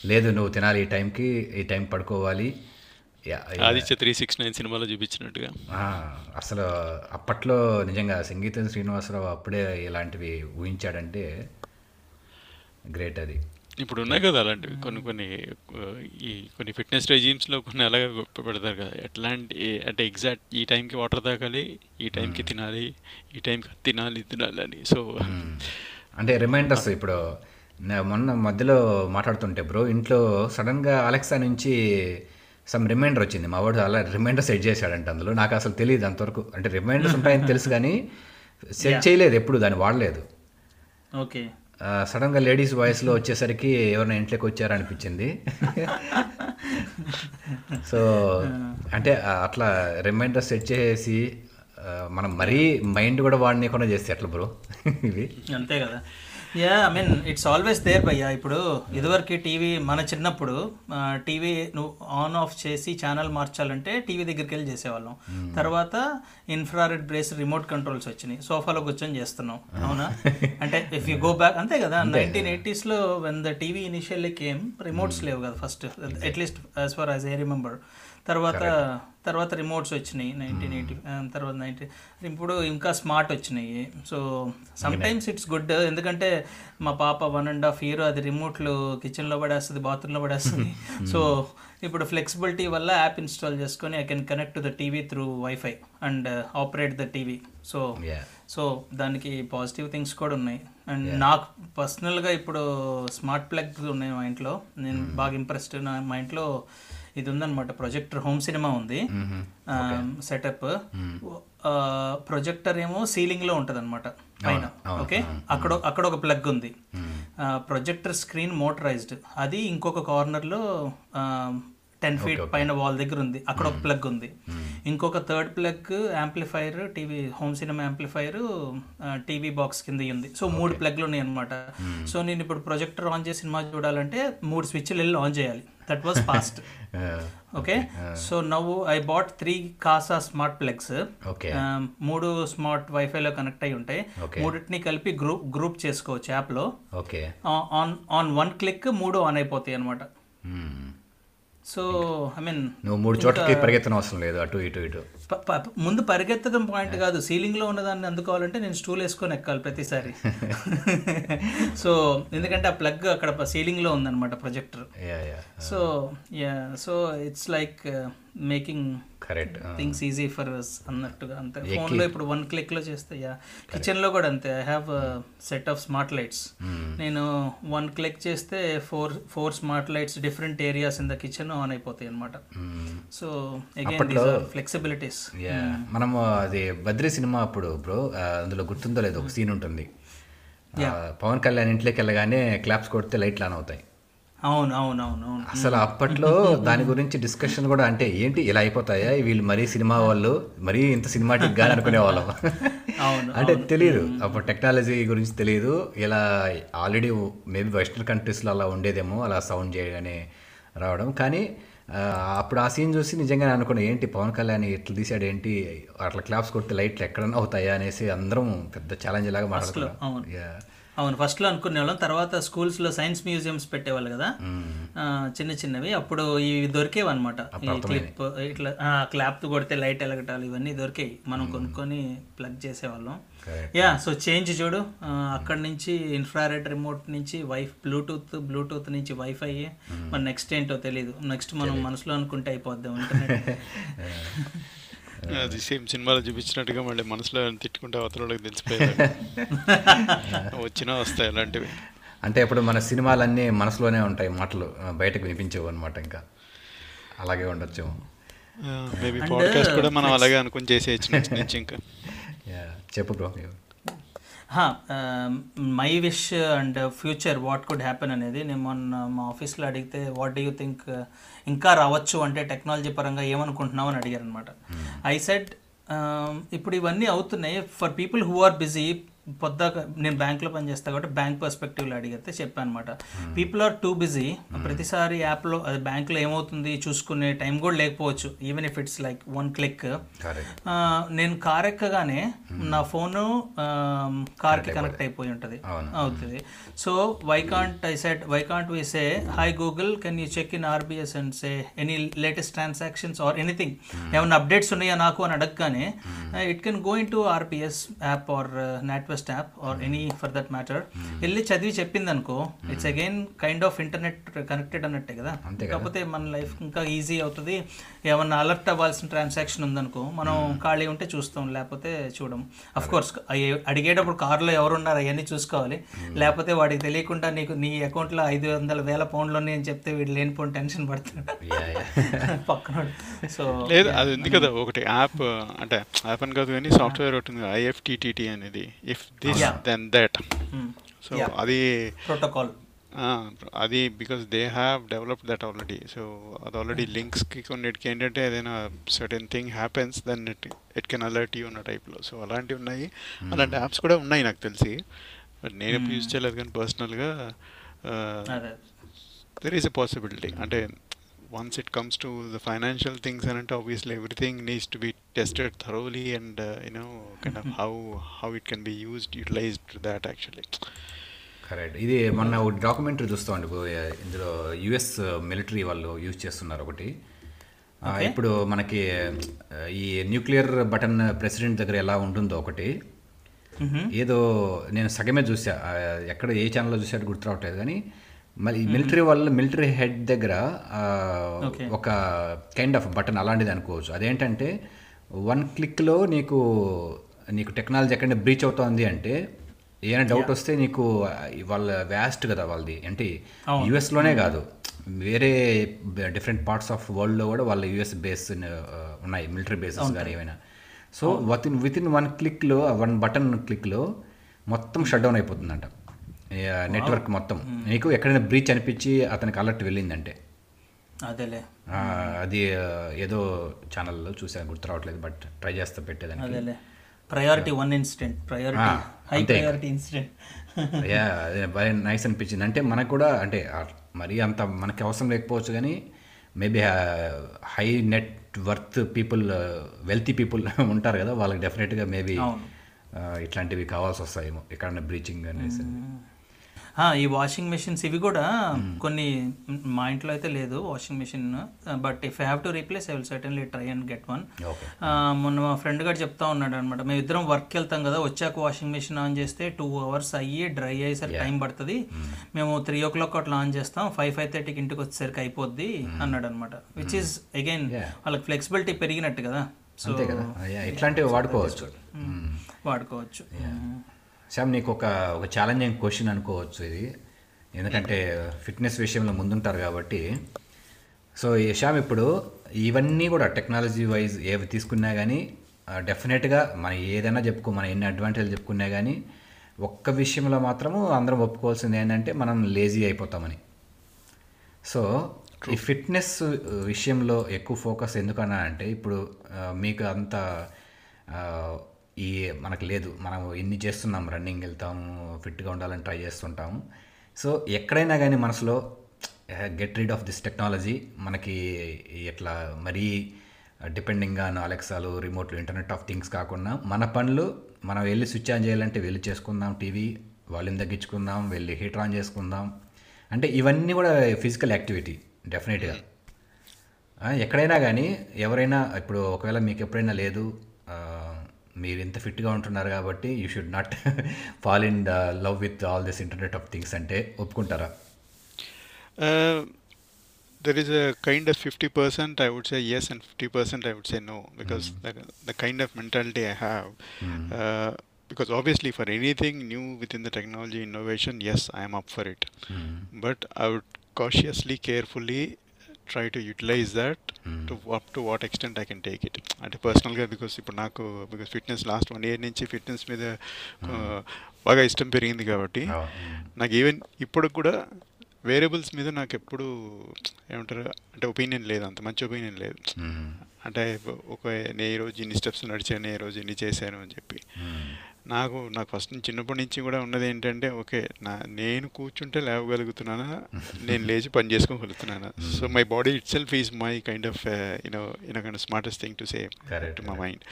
Speaker 1: లేదు నువ్వు తినాలి ఈ టైంకి ఈ టైం పడుకోవాలి.
Speaker 3: ఆదిత్య త్రీ సిక్స్ నైన్ సినిమాలో చూపించినట్టుగా.
Speaker 1: అసలు అప్పట్లో నిజంగా సంగీతం శ్రీనివాసరావు అప్పుడే ఇలాంటివి ఊహించాడంటే గ్రేట్ అది
Speaker 3: ఇప్పుడు ఉన్నాయి కదా అలాంటివి కొన్ని కొన్ని ఈ కొన్ని ఫిట్నెస్ రెజీమ్స్లో కొన్ని అలాగే గొప్ప పెడతారు కదా. ఎట్లాంటి అంటే ఎగ్జాక్ట్ ఈ టైంకి వాటర్ తాగాలి ఈ టైంకి తినాలి ఈ టైంకి తినాలి తినాలి అని. సో
Speaker 1: అంటే రిమైండర్స్ ఇప్పుడు మొన్న మధ్యలో మాట్లాడుతుంటే బ్రో ఇంట్లో సడన్గా అలెక్సా నుంచి సమ్ రిమైండర్ వచ్చింది. మా వాడు అలా రిమైండర్ సెట్ చేశాడంట అందులో. నాకు అసలు తెలియదు అంతవరకు. అంటే రిమైండర్స్ ఉంటాయని తెలుసు కానీ సెట్ చేయలేదు ఎప్పుడు దాన్ని వాడలేదు.
Speaker 2: ఓకే.
Speaker 1: సడన్గా లేడీస్ వాయిస్లో వచ్చేసరికి ఎవరైనా ఇంట్లోకి వచ్చారా అనిపించింది సో అంటే అట్లా రిమైండర్ సెట్ చేసి మనం మరీ మైండ్ కూడా వాడనీయకుండా చేస్తే ఎట్లా బ్రో? ఇవి.
Speaker 2: అంతే కదా. Yeah I mean it's always there భయ్యా. ఇప్పుడు ఇదివరకు టీవీ మన చిన్నప్పుడు టీవీ నువ్వు ఆన్ ఆఫ్ చేసి ఛానల్ మార్చాలంటే టీవీ దగ్గరికి వెళ్ళి చేసేవాళ్ళం. తర్వాత ఇన్ఫ్రారెడ్ బ్రేస్ రిమోట్ కంట్రోల్స్ వచ్చినాయి. సోఫాలో కూర్చొని చేస్తున్నాం. అవునా? అంటే ఇఫ్ యూ గో బ్యాక్ అంతే కదా? Nineteen ఎయిటీస్లో when the TV initially came remotes లేవు కదా first at least as far as I remember తర్వాత తర్వాత రిమోట్స్ వచ్చినాయి నైన్టీన్ ఎయిటీ తర్వాత నైన్టీన్ ఇప్పుడు ఇంకా స్మార్ట్ వచ్చినాయి. So some times it's good ఎందుకంటే మా పాప వన్ అండ్ హాఫ్ ఇయర్ అది రిమోట్లు కిచెన్లో పడేస్తుంది బాత్రూంలో పడేస్తుంది. సో ఇప్పుడు ఫ్లెక్సిబిలిటీ వల్ల యాప్ ఇన్స్టాల్ చేసుకొని I can connect the TV through wifi and operate the TV
Speaker 1: so.
Speaker 2: So దానికి పాజిటివ్ థింగ్స్ కూడా ఉన్నాయి. అండ్ నాకు పర్సనల్గా ఇప్పుడు స్మార్ట్ ప్లగ్స్ ఉన్నాయి మా ఇంట్లో. నేను బాగా ఇంప్రెస్డ్ నా మా ఇంట్లో ఇది ఉందన్నమాట ప్రొజెక్టర్ హోమ్ సినిమా ఉంది సెటప్ ప్రొజెక్టర్ ఏమో సీలింగ్లో ఉంటది అనమాట పైన. ఓకే? అక్కడ అక్కడ ఒక ప్లగ్ ఉంది. ప్రొజెక్టర్ స్క్రీన్ మోటరైజ్డ్ అది ఇంకొక కార్నర్లో టెన్ ఫీట్ పైన వాల్ దగ్గర ఉంది. అక్కడ ఒక ప్లగ్ ఉంది. ఇంకొక third plug amplifier TV home cinema amplifier TV box కింద ఉంది. సో మూడు ప్లగ్లు ఉన్నాయి అనమాట సో నేను ఇప్పుడు ప్రొజెక్టర్ ఆన్ చేసి సినిమా చూడాలంటే మూడు స్విచ్లు వెళ్ళి ఆన్ చేయాలి. That was past okay so నవ్వు I bought three Kasa smart
Speaker 1: plugs
Speaker 2: మూడు స్మార్ట్ వైఫైలో కనెక్ట్ అయి ఉంటాయి
Speaker 1: Okay.
Speaker 2: మూడింటిని కలిపి గ్రూప్ గ్రూప్ చేసుకోవచ్చు యాప్లో
Speaker 1: okay
Speaker 2: on on one click మూడు ఆన్ అయిపోతాయి అనమాట సో ఐ మీన్
Speaker 1: నువ్వు మూడు చోట్లకి పరిగెత్తడం అవసరం లేదు. అటు ఇటు ఇటు.
Speaker 2: ముందు పరిగెత్తడం పాయింట్ కాదు. సీలింగ్లో ఉన్నదాన్ని అందుకోవాలంటే నేను స్టూల్ వేసుకొని ఎక్కాలి ప్రతిసారి. సో ఎందుకంటే ఆ ప్లగ్ అక్కడ సీలింగ్లో ఉందన్నమాట
Speaker 1: projector.
Speaker 2: So yeah so it's like making
Speaker 1: correct
Speaker 2: things easy for అన్నట్టుగా అంతే. ఫోన్లో ఇప్పుడు వన్ క్లిక్లో చేస్తే యా కిచెన్లో కూడా అంతే. I have set of smart lights నేను వన్ క్లిక్ చేస్తే four four smart lights different areas in the kitchen on అయిపోతాయి అనమాట so again are flexibilities
Speaker 1: yeah మనము అది బద్రీ సినిమా అప్పుడు బ్రో అందులో గుర్తుందో లేదో ఒక సీన్ ఉంటుంది. పవన్ కళ్యాణ్ ఇంట్లోకి వెళ్ళగానే క్లాప్స్ కొడితే లైట్లు ఆన్ అవుతాయి.
Speaker 2: అవును అవును అవును
Speaker 1: అసలు అప్పట్లో దాని గురించి డిస్కషన్ కూడా అంటే ఏంటి ఇలా అయిపోతాయా? వీళ్ళు మరీ సినిమా వాళ్ళు మరీ ఇంత సినిమాటిక్గా అనుకునే వాళ్ళం.
Speaker 2: అవును,
Speaker 1: అంటే తెలియదు అప్పుడు టెక్నాలజీ గురించి తెలియదు ఇలా ఆల్రెడీ మేబీ వెస్ట్రన్ కంట్రీస్లో అలా ఉండేదేమో అలా సౌండ్ చేయగానే రావడం. కానీ అప్పుడు ఆ సీన్ చూసి నిజంగా అనుకున్నా ఏంటి పవన్ కళ్యాణ్ ఇట్లా తీసాడు ఏంటి? అట్లా క్లాప్స్ కొడితే లైట్లు ఎక్కడన్నా అవుతాయా? అనేసి అందరం పెద్ద ఛాలెంజ్ లాగా
Speaker 2: అవును.
Speaker 1: మాట్లాడుతున్నాం.
Speaker 2: అవును ఫస్ట్లో అనుకునే వాళ్ళం. తర్వాత స్కూల్స్లో సైన్స్ మ్యూజియంస్ పెట్టేవాళ్ళు కదా? చిన్న చిన్నవి. అప్పుడు ఇవి దొరికేవి అనమాట క్లిప్ ఇట్లా క్లాప్ కొడితే లైట్ ఎలగటాలు ఇవన్నీ దొరికాయి. మనం కొనుక్కొని ప్లగ్ చేసేవాళ్ళం. యా సో చేంజ్ చూడు. అక్కడ నుంచి ఇన్ఫ్రారెడ్ రిమోట్ నుంచి వైఫ్ బ్లూటూత్ బ్లూటూత్ నుంచి వైఫై మరి నెక్స్ట్ ఏంటో తెలియదు నెక్స్ట్ మనం మనసులో అనుకుంటే అయిపోద్దాం ఇంటర్నెట్.
Speaker 3: అది సేమ్ సినిమాలో చూపించినట్టుగా మళ్ళీ మనసులో తిట్టుకుంటే అవతలకి తెలిసిపోయారు వచ్చినా వస్తాయి అలాంటివి.
Speaker 1: అంటే ఇప్పుడు మన సినిమాలన్నీ మనసులోనే ఉంటాయి మాటలు బయటకు వినిపించవు అనమాట ఇంకా. అలాగే ఉండొచ్చు
Speaker 3: మేబీ పాడ్కాస్ట్ కూడా మనం అలాగే అనుకుని చేసేయచ్చు నెక్స్ట్ నుంచి ఇంకా.
Speaker 1: చెప్పు bro.
Speaker 2: My wish and future what could happen అనేది నేను మొన్న మా ఆఫీస్లో అడిగితే వాట్ డూ యూ థింక్ ఇంకా రావచ్చు అంటే టెక్నాలజీ పరంగా ఏమనుకుంటున్నావు అని అడిగారు అనమాట ఐ సెడ్ ఇప్పుడు ఇవన్నీ అవుతున్నాయి. For people who are busy పొద్దాక నేను బ్యాంక్లో పనిచేస్తా కాబట్టి బ్యాంక్ పర్స్పెక్టివ్లో అడిగితే చెప్పాను అనమాట పీపుల్ ఆర్ టూ బిజీ ప్రతిసారి యాప్లో అది బ్యాంక్లో ఏమవుతుంది చూసుకునే టైం కూడా లేకపోవచ్చు. Even if it's like
Speaker 1: one
Speaker 2: click నేను కార్ ఎక్కగానే నా ఫోను కార్కి కనెక్ట్ అయిపోయి ఉంటుంది. అవుతుంది. So why can't I set why can't we say hi Google can you check in RBS and say any latest transactions or anything ఏమైనా updates ఉన్నాయా నాకు అని అడగగానే it can go into RBS app or NatWest app or any for that matter వెళ్ళి చదివి చెప్పింది అనుకో it's again kind of internet connected అన్నట్టే కదా. కాకపోతే మన లైఫ్ ఇంకా ఈజీ అవుతుంది. ఏమన్నా అలర్ట్ అవ్వాల్సిన ట్రాన్సాక్షన్ ఉందనుకో మనం ఖాళీ ఉంటే చూస్తాం లేకపోతే చూడం. అఫ్ కోర్స్ అడిగేటప్పుడు కారులో ఎవరున్నారు అవన్నీ చూసుకోవాలి. లేకపోతే వాడికి తెలియకుండా నీకు నీ అకౌంట్లో ఐదు వందల వేల పౌండ్లు ఉన్నాయి అని చెప్తే వీడు లేనిపోయిన టెన్షన్ పడుతున్నాడు. పక్కన సో
Speaker 3: లేదు అది ఉంది కదా ఒకటి యాప్ అంటే యాప్ అని కాదు కానీ సాఫ్ట్వేర్ ఒకటి ఉంది ఐఎఫ్టిటిటి అనేది.
Speaker 2: If
Speaker 3: this. Then that
Speaker 2: so.
Speaker 3: అది
Speaker 2: ప్రోటోకాల్
Speaker 3: అది because they have developed that already so అది ఆల్రెడీ లింక్స్కి కొన్నిటికి ఏంటంటే ఏదైనా certain thing happens then it it can alert you ఉన్న టైప్లో సో అలాంటివి ఉన్నాయి. అలాంటి యాప్స్ కూడా ఉన్నాయి నాకు తెలిసి. బట్ నేను ఎప్పుడు యూజ్ చేయలేదు కానీ పర్సనల్గా దెర్ ఈస్ ఎ పాసిబిలిటీ అంటే once it comes to the financial things అని అంటే obviously everything needs to be tested thoroughly and you know kind of how how it can be used utilized that
Speaker 1: actually correct ఇది మొన్న ఒక documentary చూస్తామండి ఇందులో US military వాళ్ళు use చేస్తున్నారు ఒకటి. ఇప్పుడు మనకి ఈ న్యూక్లియర్ బటన్ ప్రెసిడెంట్ దగ్గర ఎలా ఉంటుందో ఒకటి. ఏదో నేను సగమే చూసా ఎక్కడ ఏ ఛానల్లో చూసాడు గుర్తు రావట్లేదు. కానీ ఈ మిలిటరీ వాళ్ళ మిలిటరీ హెడ్ దగ్గర ఒక కైండ్ ఆఫ్ బటన్ అలాంటిది అనుకోవచ్చు. అదేంటంటే వన్ క్లిక్లో నీకు నీకు టెక్నాలజీ ఎక్కడ బ్రీచ్ అవుతోంది అంటే ఏమైనా డౌట్ వస్తే నీకు వాళ్ళ వ్యాస్ట్ కదా వాళ్ళది. అంటే యుఎస్లోనే కాదు. వేరే డిఫరెంట్ పార్ట్స్ ఆఫ్ వరల్డ్లో కూడా వాళ్ళ యుఎస్ బేస్ ఉన్నాయి. మిలిటరీ బేసెస్ కానీ ఏమైనా. సో వితిన్ విత్ ఇన్ వన్ క్లిక్లో వన్ బటన్ క్లిక్లో మొత్తం షట్ డౌన్ అయిపోతుందంట. నెట్వర్క్ మొత్తం. నీకు ఎక్కడైనా బ్రీచ్ అనిపించి అతనికి అలర్ట్ వెళ్ళిందంటే?
Speaker 2: అదేలే.
Speaker 1: అది ఏదో ఛానల్లో చూసాను గుర్తు రావట్లేదు బట్ ట్రై చేస్తా పెట్టేదానికి.
Speaker 2: అదేలే.
Speaker 1: Priority
Speaker 2: one
Speaker 1: incident
Speaker 2: priority high.
Speaker 1: Priority incident yeah nice అనిపించింది. అంటే మనకు కూడా అంటే మరీ అంత మనకి అవసరం లేకపోవచ్చు కానీ maybe high net worth people wealthy people ఉంటారు కదా వాళ్ళకి డెఫినెట్గా మేబీ. ఇట్లాంటివి కావాల్సి వస్తాయేమో ఎక్కడన్నా బ్రీచింగ్ అనేసి.
Speaker 2: ఆ, ఈ వాషింగ్ మెషిన్స్ ఇవి కూడా కొన్ని మా ఇంట్లో అయితే లేదు washing machine but if I have to replace I will certainly try and get
Speaker 1: one
Speaker 2: మొన్న మా ఫ్రెండ్ గారు చెప్తా ఉన్నాడు అనమాట మేము ఇద్దరం వర్క్ వెళ్తాం కదా వచ్చాక వాషింగ్ మెషిన్ ఆన్ చేస్తే టూ అవర్స్ అయ్యి డ్రై అయ్యేసరికి టైం పడుతుంది. మేము త్రీ ఓ క్లాక్ అట్లా ఆన్ చేస్తాం ఫైవ్ ఫైవ్ థర్టీకి ఇంటికి వచ్చేసరికి అయిపోద్ది అన్నాడు అనమాట విచ్ ఈస్ అగైన్. వాళ్ళకి ఫ్లెక్సిబిలిటీ పెరిగినట్టు కదా. సో
Speaker 1: అంతే కదా. ఇట్లాంటివి వాడుకోవచ్చు.
Speaker 2: వాడుకోవచ్చు.
Speaker 1: శ్యామ్ నీకు ఒక ఒక ఛాలెంజింగ్ క్వశ్చన్ అనుకోవచ్చు ఇది. ఎందుకంటే ఫిట్నెస్ విషయంలో ముందుంటారు కాబట్టి. సో ఈ శ్యామ్ ఇప్పుడు ఇవన్నీ కూడా టెక్నాలజీ వైజ్ ఏవి తీసుకున్నా కానీ డెఫినెట్గా మనం ఏదైనా చెప్పుకో మనం ఎన్ని అడ్వాంటేజ్ చెప్పుకున్నా కానీ ఒక్క విషయంలో మాత్రము అందరం ఒప్పుకోవాల్సింది ఏంటంటే మనం లేజీ అయిపోతామని. సో ఈ ఫిట్నెస్ విషయంలో ఎక్కువ ఫోకస్ ఎందుకన్నా అంటే ఇప్పుడు మీకు అంత ఈ మనకు లేదు. మనం ఇన్ని చేస్తున్నాం? రన్నింగ్ వెళ్తాము ఫిట్గా ఉండాలని ట్రై చేస్తుంటాము. సో ఎక్కడైనా కానీ మనసులో get rid of this technology మనకి ఇట్లా మరీ డిపెండింగ్గా అలెక్సాలు రిమోట్లు ఇంటర్నెట్ ఆఫ్ థింగ్స్ కాకుండా మన పనులు మనం వెళ్ళి స్విచ్ ఆన్ చేయాలంటే వెళ్ళి చేసుకుందాం టీవీ వాల్యూమ్ తగ్గించుకుందాం వెళ్ళి హీటర్ ఆన్ చేసుకుందాం. అంటే ఇవన్నీ కూడా ఫిజికల్ యాక్టివిటీ డెఫినెట్గా ఎక్కడైనా కానీ ఎవరైనా ఇప్పుడు ఒకవేళ మీకు ఎప్పుడైనా లేదు మీరు ఇంత ఫిట్గా ఉంటున్నారు కాబట్టి you should not fall in love with all this internet of things అంటే ఒప్పుకుంటారా?
Speaker 3: There is a kind of fifty percent I would say yes and fifty percent I would say no because the kind of mentality I have because obviously for anything new with in the technology innovation yes I'm up for it but I would cautiously carefully try to utilize that to up to what extent I can take it. అంటే పర్సనల్గా because ఇప్పుడు నాకు because fitness last one year నుంచి fitness మీద బాగా ఇష్టం పెరిగింది కాబట్టి నాకు ఈవెన్ ఇప్పుడు కూడా వేరియబుల్స్ మీద నాకు ఎప్పుడు ఏమంటారు అంటే ఒపీనియన్ లేదు అంత మంచి ఒపీనియన్ లేదు.
Speaker 1: Mm.
Speaker 3: అంటే ఒక నేను ఈ రోజు ఇన్ని స్టెప్స్ నడిచాను ఈ రోజు ఇన్ని చేశాను అని చెప్పి.
Speaker 1: Mm.
Speaker 3: నాకు నాకు ఫస్ట్ నుంచి చిన్నప్పటి నుంచి కూడా ఉన్నది ఏంటంటే ఓకే నా నేను కూర్చుంటే లేవగలుగుతున్నానా? నేను లేచి పని చేసుకోగలుగుతున్నానా? So my body itself is my kind of you know you know kind smartest thing
Speaker 1: to
Speaker 3: say to
Speaker 1: my.
Speaker 3: Mind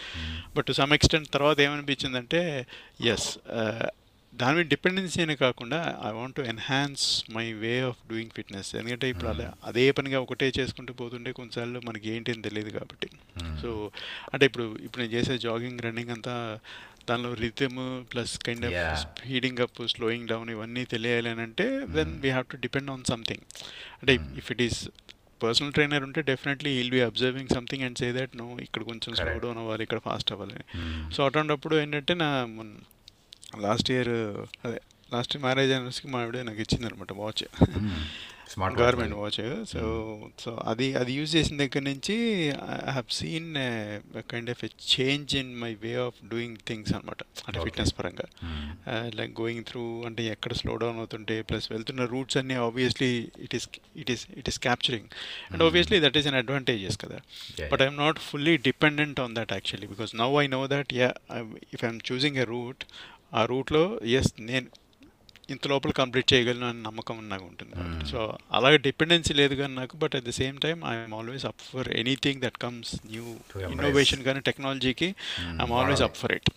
Speaker 3: but to some extent తర్వాత ఏమనిపించిందంటే ఎస్ దాని మీద డిపెండెన్సీ అనే కాకుండా I want to enhance my way of doing fitness ఎందుకంటే ఇప్పుడు అదే అదే పనిగా ఒకటే చేసుకుంటూ పోతుంటే కొన్నిసార్లు మనకి ఏంటి అని తెలియదు కాబట్టి. సో అంటే ఇప్పుడు ఇప్పుడు నేను చేసే జాగింగ్ రన్నింగ్ అంతా దానిలో rhythm plus kind
Speaker 1: of.
Speaker 3: Speeding up slowing down ఇవన్నీ తెలియాలి అని అంటే then we have to depend on something అంటే if it is personal trainer ఉంటే definitely he'll be observing something and say that no ఇక్కడ కొంచెం స్లో. డౌన్ అవ్వాలి ఇక్కడ ఫాస్ట్ అవ్వాలి. సో అటువంటిప్పుడు ఏంటంటే నా లాస్ట్ ఇయర్ అదే లాస్ట్ మ్యారేజ్ యానివర్సరీకి మా ఆవిడ నాకు ఇచ్చింది అనమాట
Speaker 1: watch
Speaker 3: Watch.
Speaker 1: Government.
Speaker 3: Watch so so అది అది యూజ్ చేసిన దగ్గర నుంచి I have seen kind of a change in my way of doing things అనమాట అంటే. ఫిట్నెస్ పరంగా. లైక్ గోయింగ్ త్రూ అంటే ఎక్కడ స్లో డౌన్ అవుతుంటే ప్లస్ వెళ్తున్న రూట్స్ అన్నీ obviously it is it is it is capturing and obviously that is an advantages కదా. But I'm not fully dependent on that actually because now I know that yeah if I'm choosing a route ఆ రూట్లో yes నేను ఇంత లోపల complete చేయగలను అని నమ్మకం నాకు ఉంటుంది
Speaker 1: Mm.
Speaker 3: సో అలాగే డిపెండెన్సీ లేదు కానీ నాకు but at the same time I'm always up for anything that
Speaker 1: comes new.
Speaker 3: Innovation కానీ టెక్నాలజీకి
Speaker 1: I'm
Speaker 3: always. Up for
Speaker 1: it.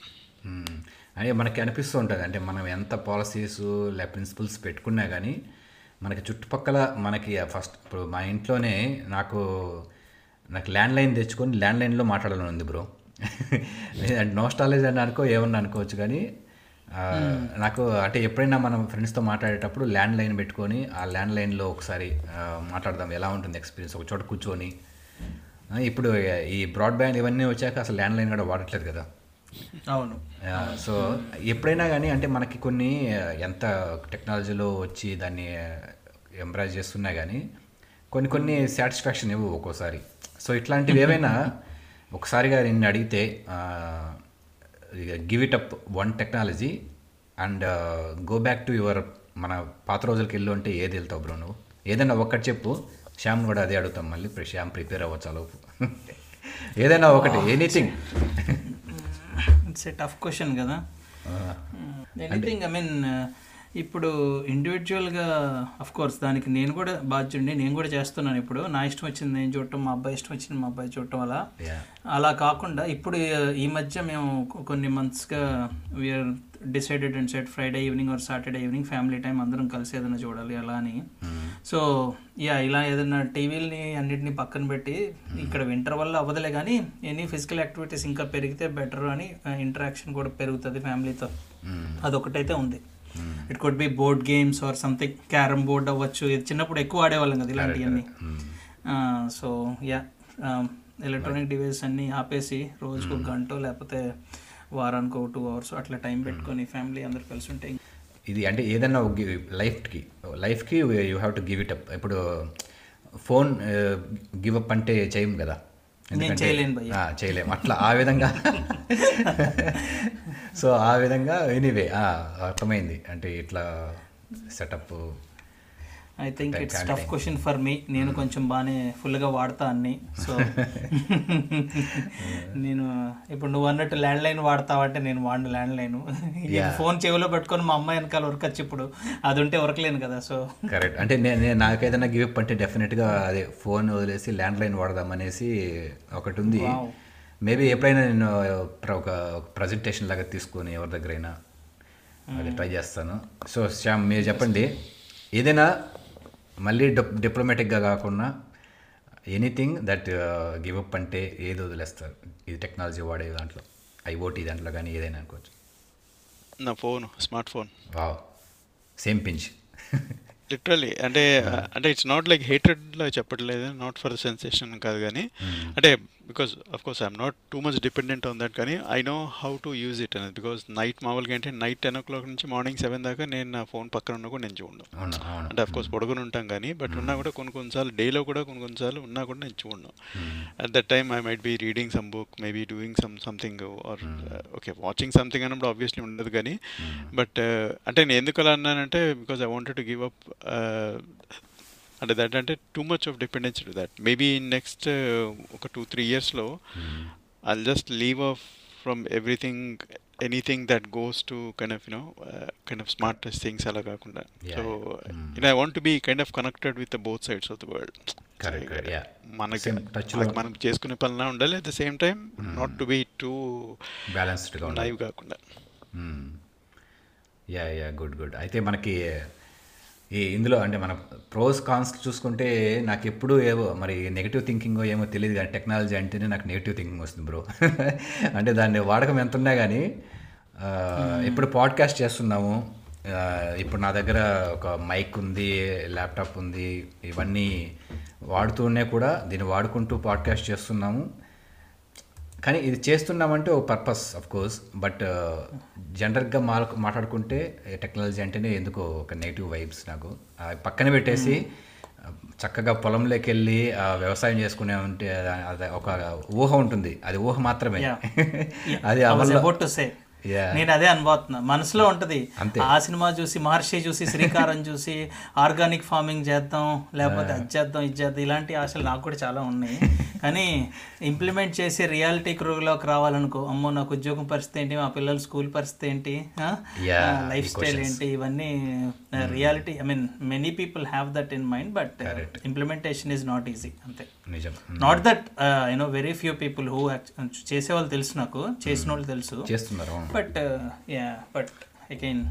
Speaker 1: అదే మనకి అనిపిస్తూ ఉంటుంది అంటే మనం ఎంత పాలసీస్ లే ప్రిన్సిపల్స్ పెట్టుకున్నా కానీ మనకి చుట్టుపక్కల మనకి ఫస్ట్ ఇప్పుడు మా ఇంట్లోనే నాకు నాకు ల్యాండ్ లైన్ తెచ్చుకొని ల్యాండ్ లైన్లో మాట్లాడాలని ఉంది బ్రో నోస్టాలజీ అని అనుకో ఏమన్నా అనుకోవచ్చు కానీ నాకు అంటే ఎప్పుడైనా మనం ఫ్రెండ్స్తో మాట్లాడేటప్పుడు ల్యాండ్ లైన్ పెట్టుకొని ఆ ల్యాండ్ లైన్లో ఒకసారి మాట్లాడదాం ఎలా ఉంటుంది ఎక్స్పీరియన్స్ ఒక చోట కూర్చొని ఇప్పుడు ఈ బ్రాడ్బ్యాండ్ ఇవన్నీ వచ్చాక అసలు ల్యాండ్ లైన్ కూడా వాడట్లేదు కదా.
Speaker 2: అవును.
Speaker 1: సో ఎప్పుడైనా కానీ అంటే మనకి కొన్ని ఎంత టెక్నాలజీలో వచ్చి దాన్ని ఎంబ్రాజ్ చేస్తున్నా కానీ కొన్ని కొన్ని సాటిస్ఫాక్షన్ ఇవ్వు ఒక్కోసారి. సో ఇట్లాంటివి ఏవైనా ఒకసారిగా నిన్ను అడిగితే give it up one technology and go back to your మన పాత రోజులకి వెళ్ళు అంటే ఏది వెళ్తావు బ్రో నువ్వు? ఏదైనా ఒక్కటి చెప్పు. శ్యామ్ కూడా అదే అడుగుతాం మళ్ళీ. శ్యామ్ ప్రిపేర్ అవ్వచ్చు అలోపు ఏదైనా ఒకటి anything
Speaker 2: it's a tough question కదా. ఎనీథింగ్ ఐ మీన్ ఇప్పుడు ఇండివిజువల్గా కోర్స్ దానికి నేను కూడా బాధ్యుండి నేను కూడా చేస్తున్నాను ఇప్పుడు. నా ఇష్టం వచ్చింది నేను చూడటం మా అబ్బాయి ఇష్టం వచ్చింది మా అబ్బాయి చూడటం అలా. అలా కాకుండా ఇప్పుడు ఈ మధ్య మేము కొన్ని మంత్స్గా we're decided and set Friday evening or Saturday evening family time అందరం కలిసి ఏదైనా చూడాలి అలా అని. సో యా ఇలా ఏదైనా టీవీలని అన్నిటిని పక్కన పెట్టి ఇక్కడ వింటర్ వల్ల అవ్వదులే కానీ ఎనీ ఫిజికల్ యాక్టివిటీస్ ఇంకా పెరిగితే బెటర్ అని ఇంటరాక్షన్ కూడా పెరుగుతుంది ఫ్యామిలీతో అదొకటైతే ఉంది. It could be board games or something carrom board అవ్వచ్చు. చిన్నప్పుడు ఎక్కువ ఆడేవాళ్ళం కదా ఇలాంటివన్నీ. సో యా ఎలక్ట్రానిక్ డివైస్ అన్నీ ఆపేసి రోజుకు ఒక గంట లేకపోతే వారానికి ఒక టూ అవర్స్ అట్లా టైం పెట్టుకొని ఫ్యామిలీ అందరు కలిసి ఉంటే
Speaker 1: ఇది అంటే గి- లైఫ్కి లైఫ్కి you have to give it up ఇప్పుడు ఫోన్ గివ్ అప్ అంటే చేయం కదా? ఎందుకంటే-
Speaker 2: చేయలేను భయ్యా.
Speaker 1: ఆ, చేయలేం అట్లా ఆ విధంగా సో ఆ విధంగా ఎనీవే అర్థమైంది. అంటే ఇట్లా
Speaker 2: setup I
Speaker 1: think
Speaker 2: it's
Speaker 1: tough.
Speaker 2: Question for me నేను కొంచెం బాగానే ఫుల్గా వాడతా అన్ని. సో నేను ఇప్పుడు నువ్వు అన్నట్టు ల్యాండ్ లైన్ వాడతావంటే నేను వాడిన ల్యాండ్ లైన్. ఫోన్ చెవిలో పెట్టుకొని మా అమ్మాయి వెనకాల ఉరకొచ్చి ఇప్పుడు. అది ఉంటే ఉరకలేను కదా సో.
Speaker 1: కరెక్ట్ అంటే నేను నేను నాకు ఏదైనా గివ్ అప్ అంటే డెఫినెట్గా అదే ఫోన్ వదిలేసి ల్యాండ్ లైన్ వాడదాం అనేసి ఒకటి ఉంది. మేబీ ఎప్పుడైనా నేను ఒక ప్రజెంటేషన్ లాగా తీసుకొని ఎవరి దగ్గరైనా అది ట్రై చేస్తాను. సో శ్యామ్ మీరు చెప్పండి. ఏదైనా మళ్ళీ డిప్ డిప్లొమాటిక్గా కాకుండా ఎనీథింగ్ దట్ గివ్ అప్ అంటే ఏది వదిలేస్తారు? ఇది టెక్నాలజీ వాడే దాంట్లో ఐఓటీ దాంట్లో కానీ ఏదైనా అనుకోవచ్చు.
Speaker 3: నా phone smart phone.
Speaker 1: Wow. Same pinch.
Speaker 3: Literally అంటే అంటే ఇట్స్ నాట్ లైక్ హేటెడ్లో చెప్పట్లేదు నాట్ ఫర్ సెన్సేషన్ కాదు కానీ అంటే because of course I'm not too much dependent on that కానీ I know how to use it అనేది. బికాస్ నైట్ మామూలుగా అంటే నైట్ టెన్ ఓ క్లాక్ నుంచి మార్నింగ్ సెవెన్ దాకా నేను నా ఫోన్ పక్కన ఉన్నా కూడా నేను చూడను. అంటే అఫ్ కోర్స్ ఉంటాం కానీ బట్ ఉన్నా కూడా కొన్ని కొన్నిసార్లు డేలో కూడా కొన్ని కొన్నిసార్లు ఉన్నా కూడా నేను చూడను. At that time I might be reading some book maybe doing some something or okay watching something అన్నప్పుడు ఆబ్వియస్లీ ఉండదు కానీ బట్ అంటే నేను ఎందుకు అలా అన్నానంటే because I wanted to give up అంటే దట్ అంటే too much of dependency to that maybe next ఒక టూ త్రీ ఇయర్స్లో I just leave off from everything anything that goes to kind of you know kind of smart things అలా కాకుండా.
Speaker 1: So. Mm.
Speaker 3: I want be kind of connected with both sides of the world
Speaker 1: Correct, correct, yeah.
Speaker 3: మనకి మనం చేసుకునే పనిలా ఉండాలి. At the same time not to be too
Speaker 1: బ్యాలెన్స్డ్గా ఉండాలి.
Speaker 3: Naive కాకుండా.
Speaker 1: యా యా గుడ్ గుడ్ అయితే మనకి ఈ ఇందులో అంటే మన ప్రోస్ కాన్స్ చూసుకుంటే నాకు ఎప్పుడు ఏవో మరి నెగిటివ్ థింకింగ్ ఏమో తెలియదు కానీ టెక్నాలజీ అంటేనే నాకు నెగిటివ్ థింకింగ్ వస్తుంది బ్రో అంటే దాన్ని వాడకం ఎంత ఉన్నా కానీ ఇప్పుడు పాడ్కాస్ట్ చేస్తున్నాము. ఇప్పుడు నా దగ్గర ఒక మైక్ ఉంది ల్యాప్టాప్ ఉంది ఇవన్నీ వాడుతూనే కూడా దీన్ని వాడుకుంటూ పాడ్కాస్ట్ చేస్తున్నాము. కానీ ఇది చేస్తున్నామంటే ఒక పర్పస్ అఫ్ కోర్స్ బట్ జనరల్గా మా మాట్లాడుకుంటే టెక్నాలజీ అంటేనే ఎందుకో ఒక నెగిటివ్ వైబ్స్ నాకు. పక్కన పెట్టేసి చక్కగా పొలంలోకి వెళ్ళి ఆ, వ్యవసాయం చేసుకునే ఉంటే అది ఒక ఊహ ఉంటుంది. అది ఊహ మాత్రమే. అది
Speaker 2: నేను అదే అనుభవుతున్నా మనసులో ఉంటది. ఆ సినిమా చూసి మహర్షి చూసి శ్రీకారం చూసి ఆర్గానిక్ ఫార్మింగ్ చేద్దాం లేకపోతే అది చేద్దాం ఇది చేద్దాం ఇలాంటి ఆశలు నాకు కూడా చాలా ఉన్నాయి. కానీ ఇంప్లిమెంట్ చేసి రియాలిటీ క్రూలోకి రావాలనుకో అమ్మో నాకు ఉద్యోగం పరిస్థితి ఏంటి మా పిల్లల స్కూల్ పరిస్థితి ఏంటి లైఫ్ స్టైల్. ఏంటి ఇవన్నీ reality I mean many people have that in mind
Speaker 1: but.
Speaker 2: Implementation is not easy అంతే.
Speaker 1: నిజం.
Speaker 2: Not that you know very few people who చేసేవాళ్ళు తెలుసు నాకు చేసిన వాళ్ళు తెలుసు.
Speaker 1: చేస్తున్నారు
Speaker 2: but yeah
Speaker 1: but
Speaker 2: again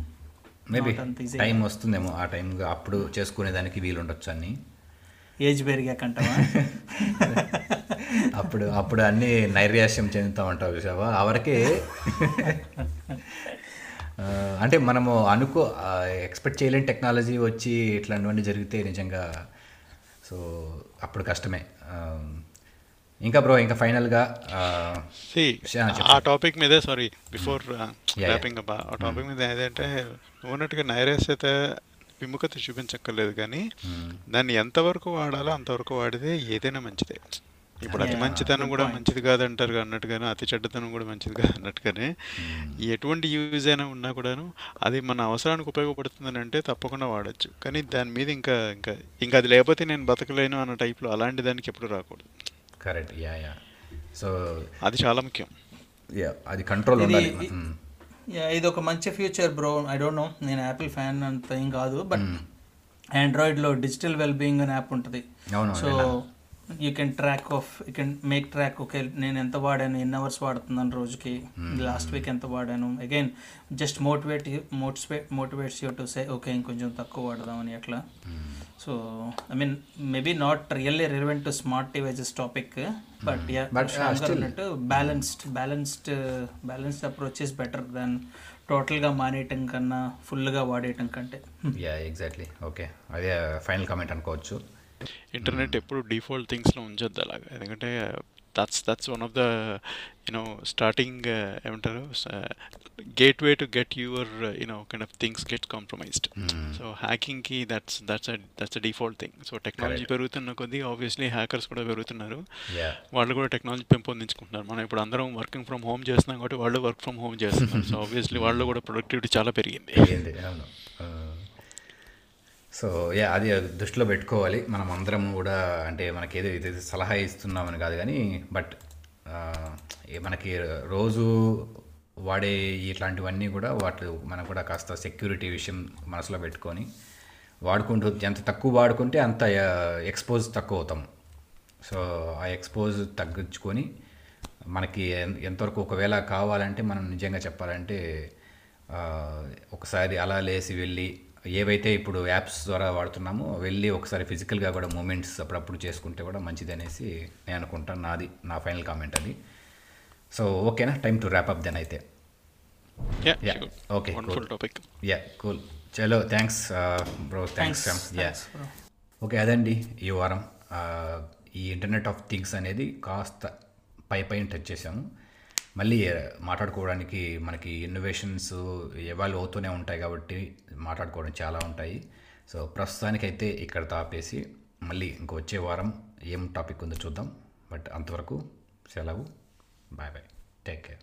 Speaker 2: maybe
Speaker 1: time వస్తుందేమో ఆ టైం అప్పుడు చేసుకునే దానికి వీలు ఉండొచ్చు అన్ని.
Speaker 2: ఏజ్ పెరిగాకంటావా?
Speaker 1: అప్పుడు అప్పుడు అన్ని నైర్యాస్యం చెందుతా ఉంటావు చూసావా? ఆ వరకే ఆ, అంటే మనము అనుకో ఎక్స్పెక్ట్ చేయలేని టెక్నాలజీ వచ్చి ఇట్లాంటివన్నీ జరిగితే నిజంగా సో అప్పుడు కష్టమే. ఆ, ఇంకా బ్రో ఇంకా ఫైనల్గా
Speaker 3: ఆ టాపిక్ మీదే sorry before
Speaker 1: yeah.
Speaker 3: Wrapping up ఆ టాపిక్ మీద ఏదంటే ఉన్నట్టుగా నైరాస్యత విముఖత చూపించక్కర్లేదు కానీ దాన్ని ఎంతవరకు వాడాలో అంతవరకు వాడితే ఏదైనా మంచిదే. ఇప్పుడు అతి మంచితనం కూడా. మంచిది కాదంటారు అన్నట్టుగానే అతి చెడ్డతనం కూడా మంచిది కాదు అన్నట్టుగానే ఎటువంటి యూజ్ అయినా ఉన్నా కూడాను అది మన అవసరానికి ఉపయోగపడుతుందని అంటే తప్పకుండా వాడచ్చు. కానీ దాని మీద ఇంకా ఇంకా ఇంకా అది లేకపోతే నేను బతకలేను అన్న టైప్లో అలాంటి దానికి ఎప్పుడు రాకూడదు.
Speaker 1: కరెక్ట్. యా యా సో
Speaker 3: అది చాలా ముఖ్యం.
Speaker 1: Yeah, అది కంట్రోల్
Speaker 2: ఇది
Speaker 1: ఉండాలి.
Speaker 2: యా, ఇది ఒక మంచి future bro I don't know నేను యాపిల్ ఫ్యాన్ అంత ఏం కాదు బట్ ఆండ్రాయిడ్లో డిజిటల్ వెల్ బీయింగ్ అనే యాప్ ఉంటుంది. So you can track of you can make track okay నేను ఎంత వాడాను ఎన్ని అవర్స్ వాడుతున్నాను రోజుకి లాస్ట్ వీక్ ఎంత వాడాను. Again just motivate motivate motivates you to say okay ఇంకొంచెం తక్కువ వాడదామని అట్లా. So I mean maybe not really relevant to smart devices topic
Speaker 1: but uh,
Speaker 2: అన్నట్టు balanced balanced balanced approach is better than టోటల్గా మానేయటం కన్నా ఫుల్గా వాడేయటం కంటే.
Speaker 1: యా ఎగ్జాక్ట్లీ ఓకే అదే ఫైనల్ కామెంట్ అనుకోవచ్చు.
Speaker 3: ఇంటర్నెట్ ఎప్పుడు డిఫాల్ట్ థింగ్స్లో ఉంచొద్దు అలాగా. ఎందుకంటే that's that's one of the you know starting ఏమంటారు gateway to get your you know kind of things get compromised so హ్యాకింగ్కి that's that's that's a default thing so
Speaker 1: technology.
Speaker 3: పెరుగుతున్న కొద్దీ obviously hackers కూడా పెరుగుతున్నారు. వాళ్ళు కూడా టెక్నాలజీ పెంపొందించుకుంటున్నారు. మనం ఇప్పుడు అందరం వర్కింగ్ ఫ్రమ్ హోమ్ చేస్తున్నాం కాబట్టి వాళ్ళు వర్క్ ఫ్రమ్ హోమ్ చేస్తున్నారు. సో ఆబ్వియస్లీ వాళ్ళు కూడా ప్రొడక్టివిటీ చాలా పెరిగింది.
Speaker 1: సో యా అది దృష్టిలో పెట్టుకోవాలి. మనం అందరం కూడా అంటే మనకి ఏదో ఇది సలహా ఇస్తున్నామని కాదు కానీ బట్ మనకి రోజు వాడే ఇట్లాంటివన్నీ కూడా వాటి మనం కూడా కాస్త సెక్యూరిటీ విషయం మనసులో పెట్టుకొని వాడుకుంటూ ఎంత తక్కువ వాడుకుంటే అంత ఎక్స్పోజ్ తక్కువ అవుతాం. సో ఆ ఎక్స్పోజ్ తగ్గించుకొని మనకి ఎంతవరకు ఒకవేళ కావాలంటే మనం నిజంగా చెప్పాలంటే ఒకసారి అలా లేసి వెళ్ళి ఏవైతే ఇప్పుడు యాప్స్ ద్వారా వాడుతున్నామో వెళ్ళి ఒకసారి ఫిజికల్గా కూడా మూమెంట్స్ అప్పుడప్పుడు చేసుకుంటే కూడా మంచిది అనేసి నేను అనుకుంటాను నాది నా ఫైనల్ కామెంట్ అది. సో ఓకేనా? Time to wrap up then అయితే. cool.
Speaker 3: టాపిక్
Speaker 1: యా కూల్ చలో thanks
Speaker 2: bro
Speaker 1: thanks
Speaker 2: thanks yeah
Speaker 1: okay అదండి ఈ వారం. ఆ, ఈ ఇంటర్నెట్ ఆఫ్ థింగ్స్ అనేది కాస్త పై పైన టచ్ చేసాము మళ్ళీ మాట్లాడుకోవడానికి మనకి ఇన్నోవేషన్స్ ఎవాల్వ్ అవుతూనే ఉంటాయి కాబట్టి మాట్లాడుకోవడం చాలా ఉంటాయి. సో ప్రస్తుతానికైతే ఇక్కడ తాపేసి మళ్ళీ ఇంకో వచ్చే వారం ఏం టాపిక్ ఉందో చూద్దాం. బట్ అంతవరకు సెలవు. Bye bye. Take care.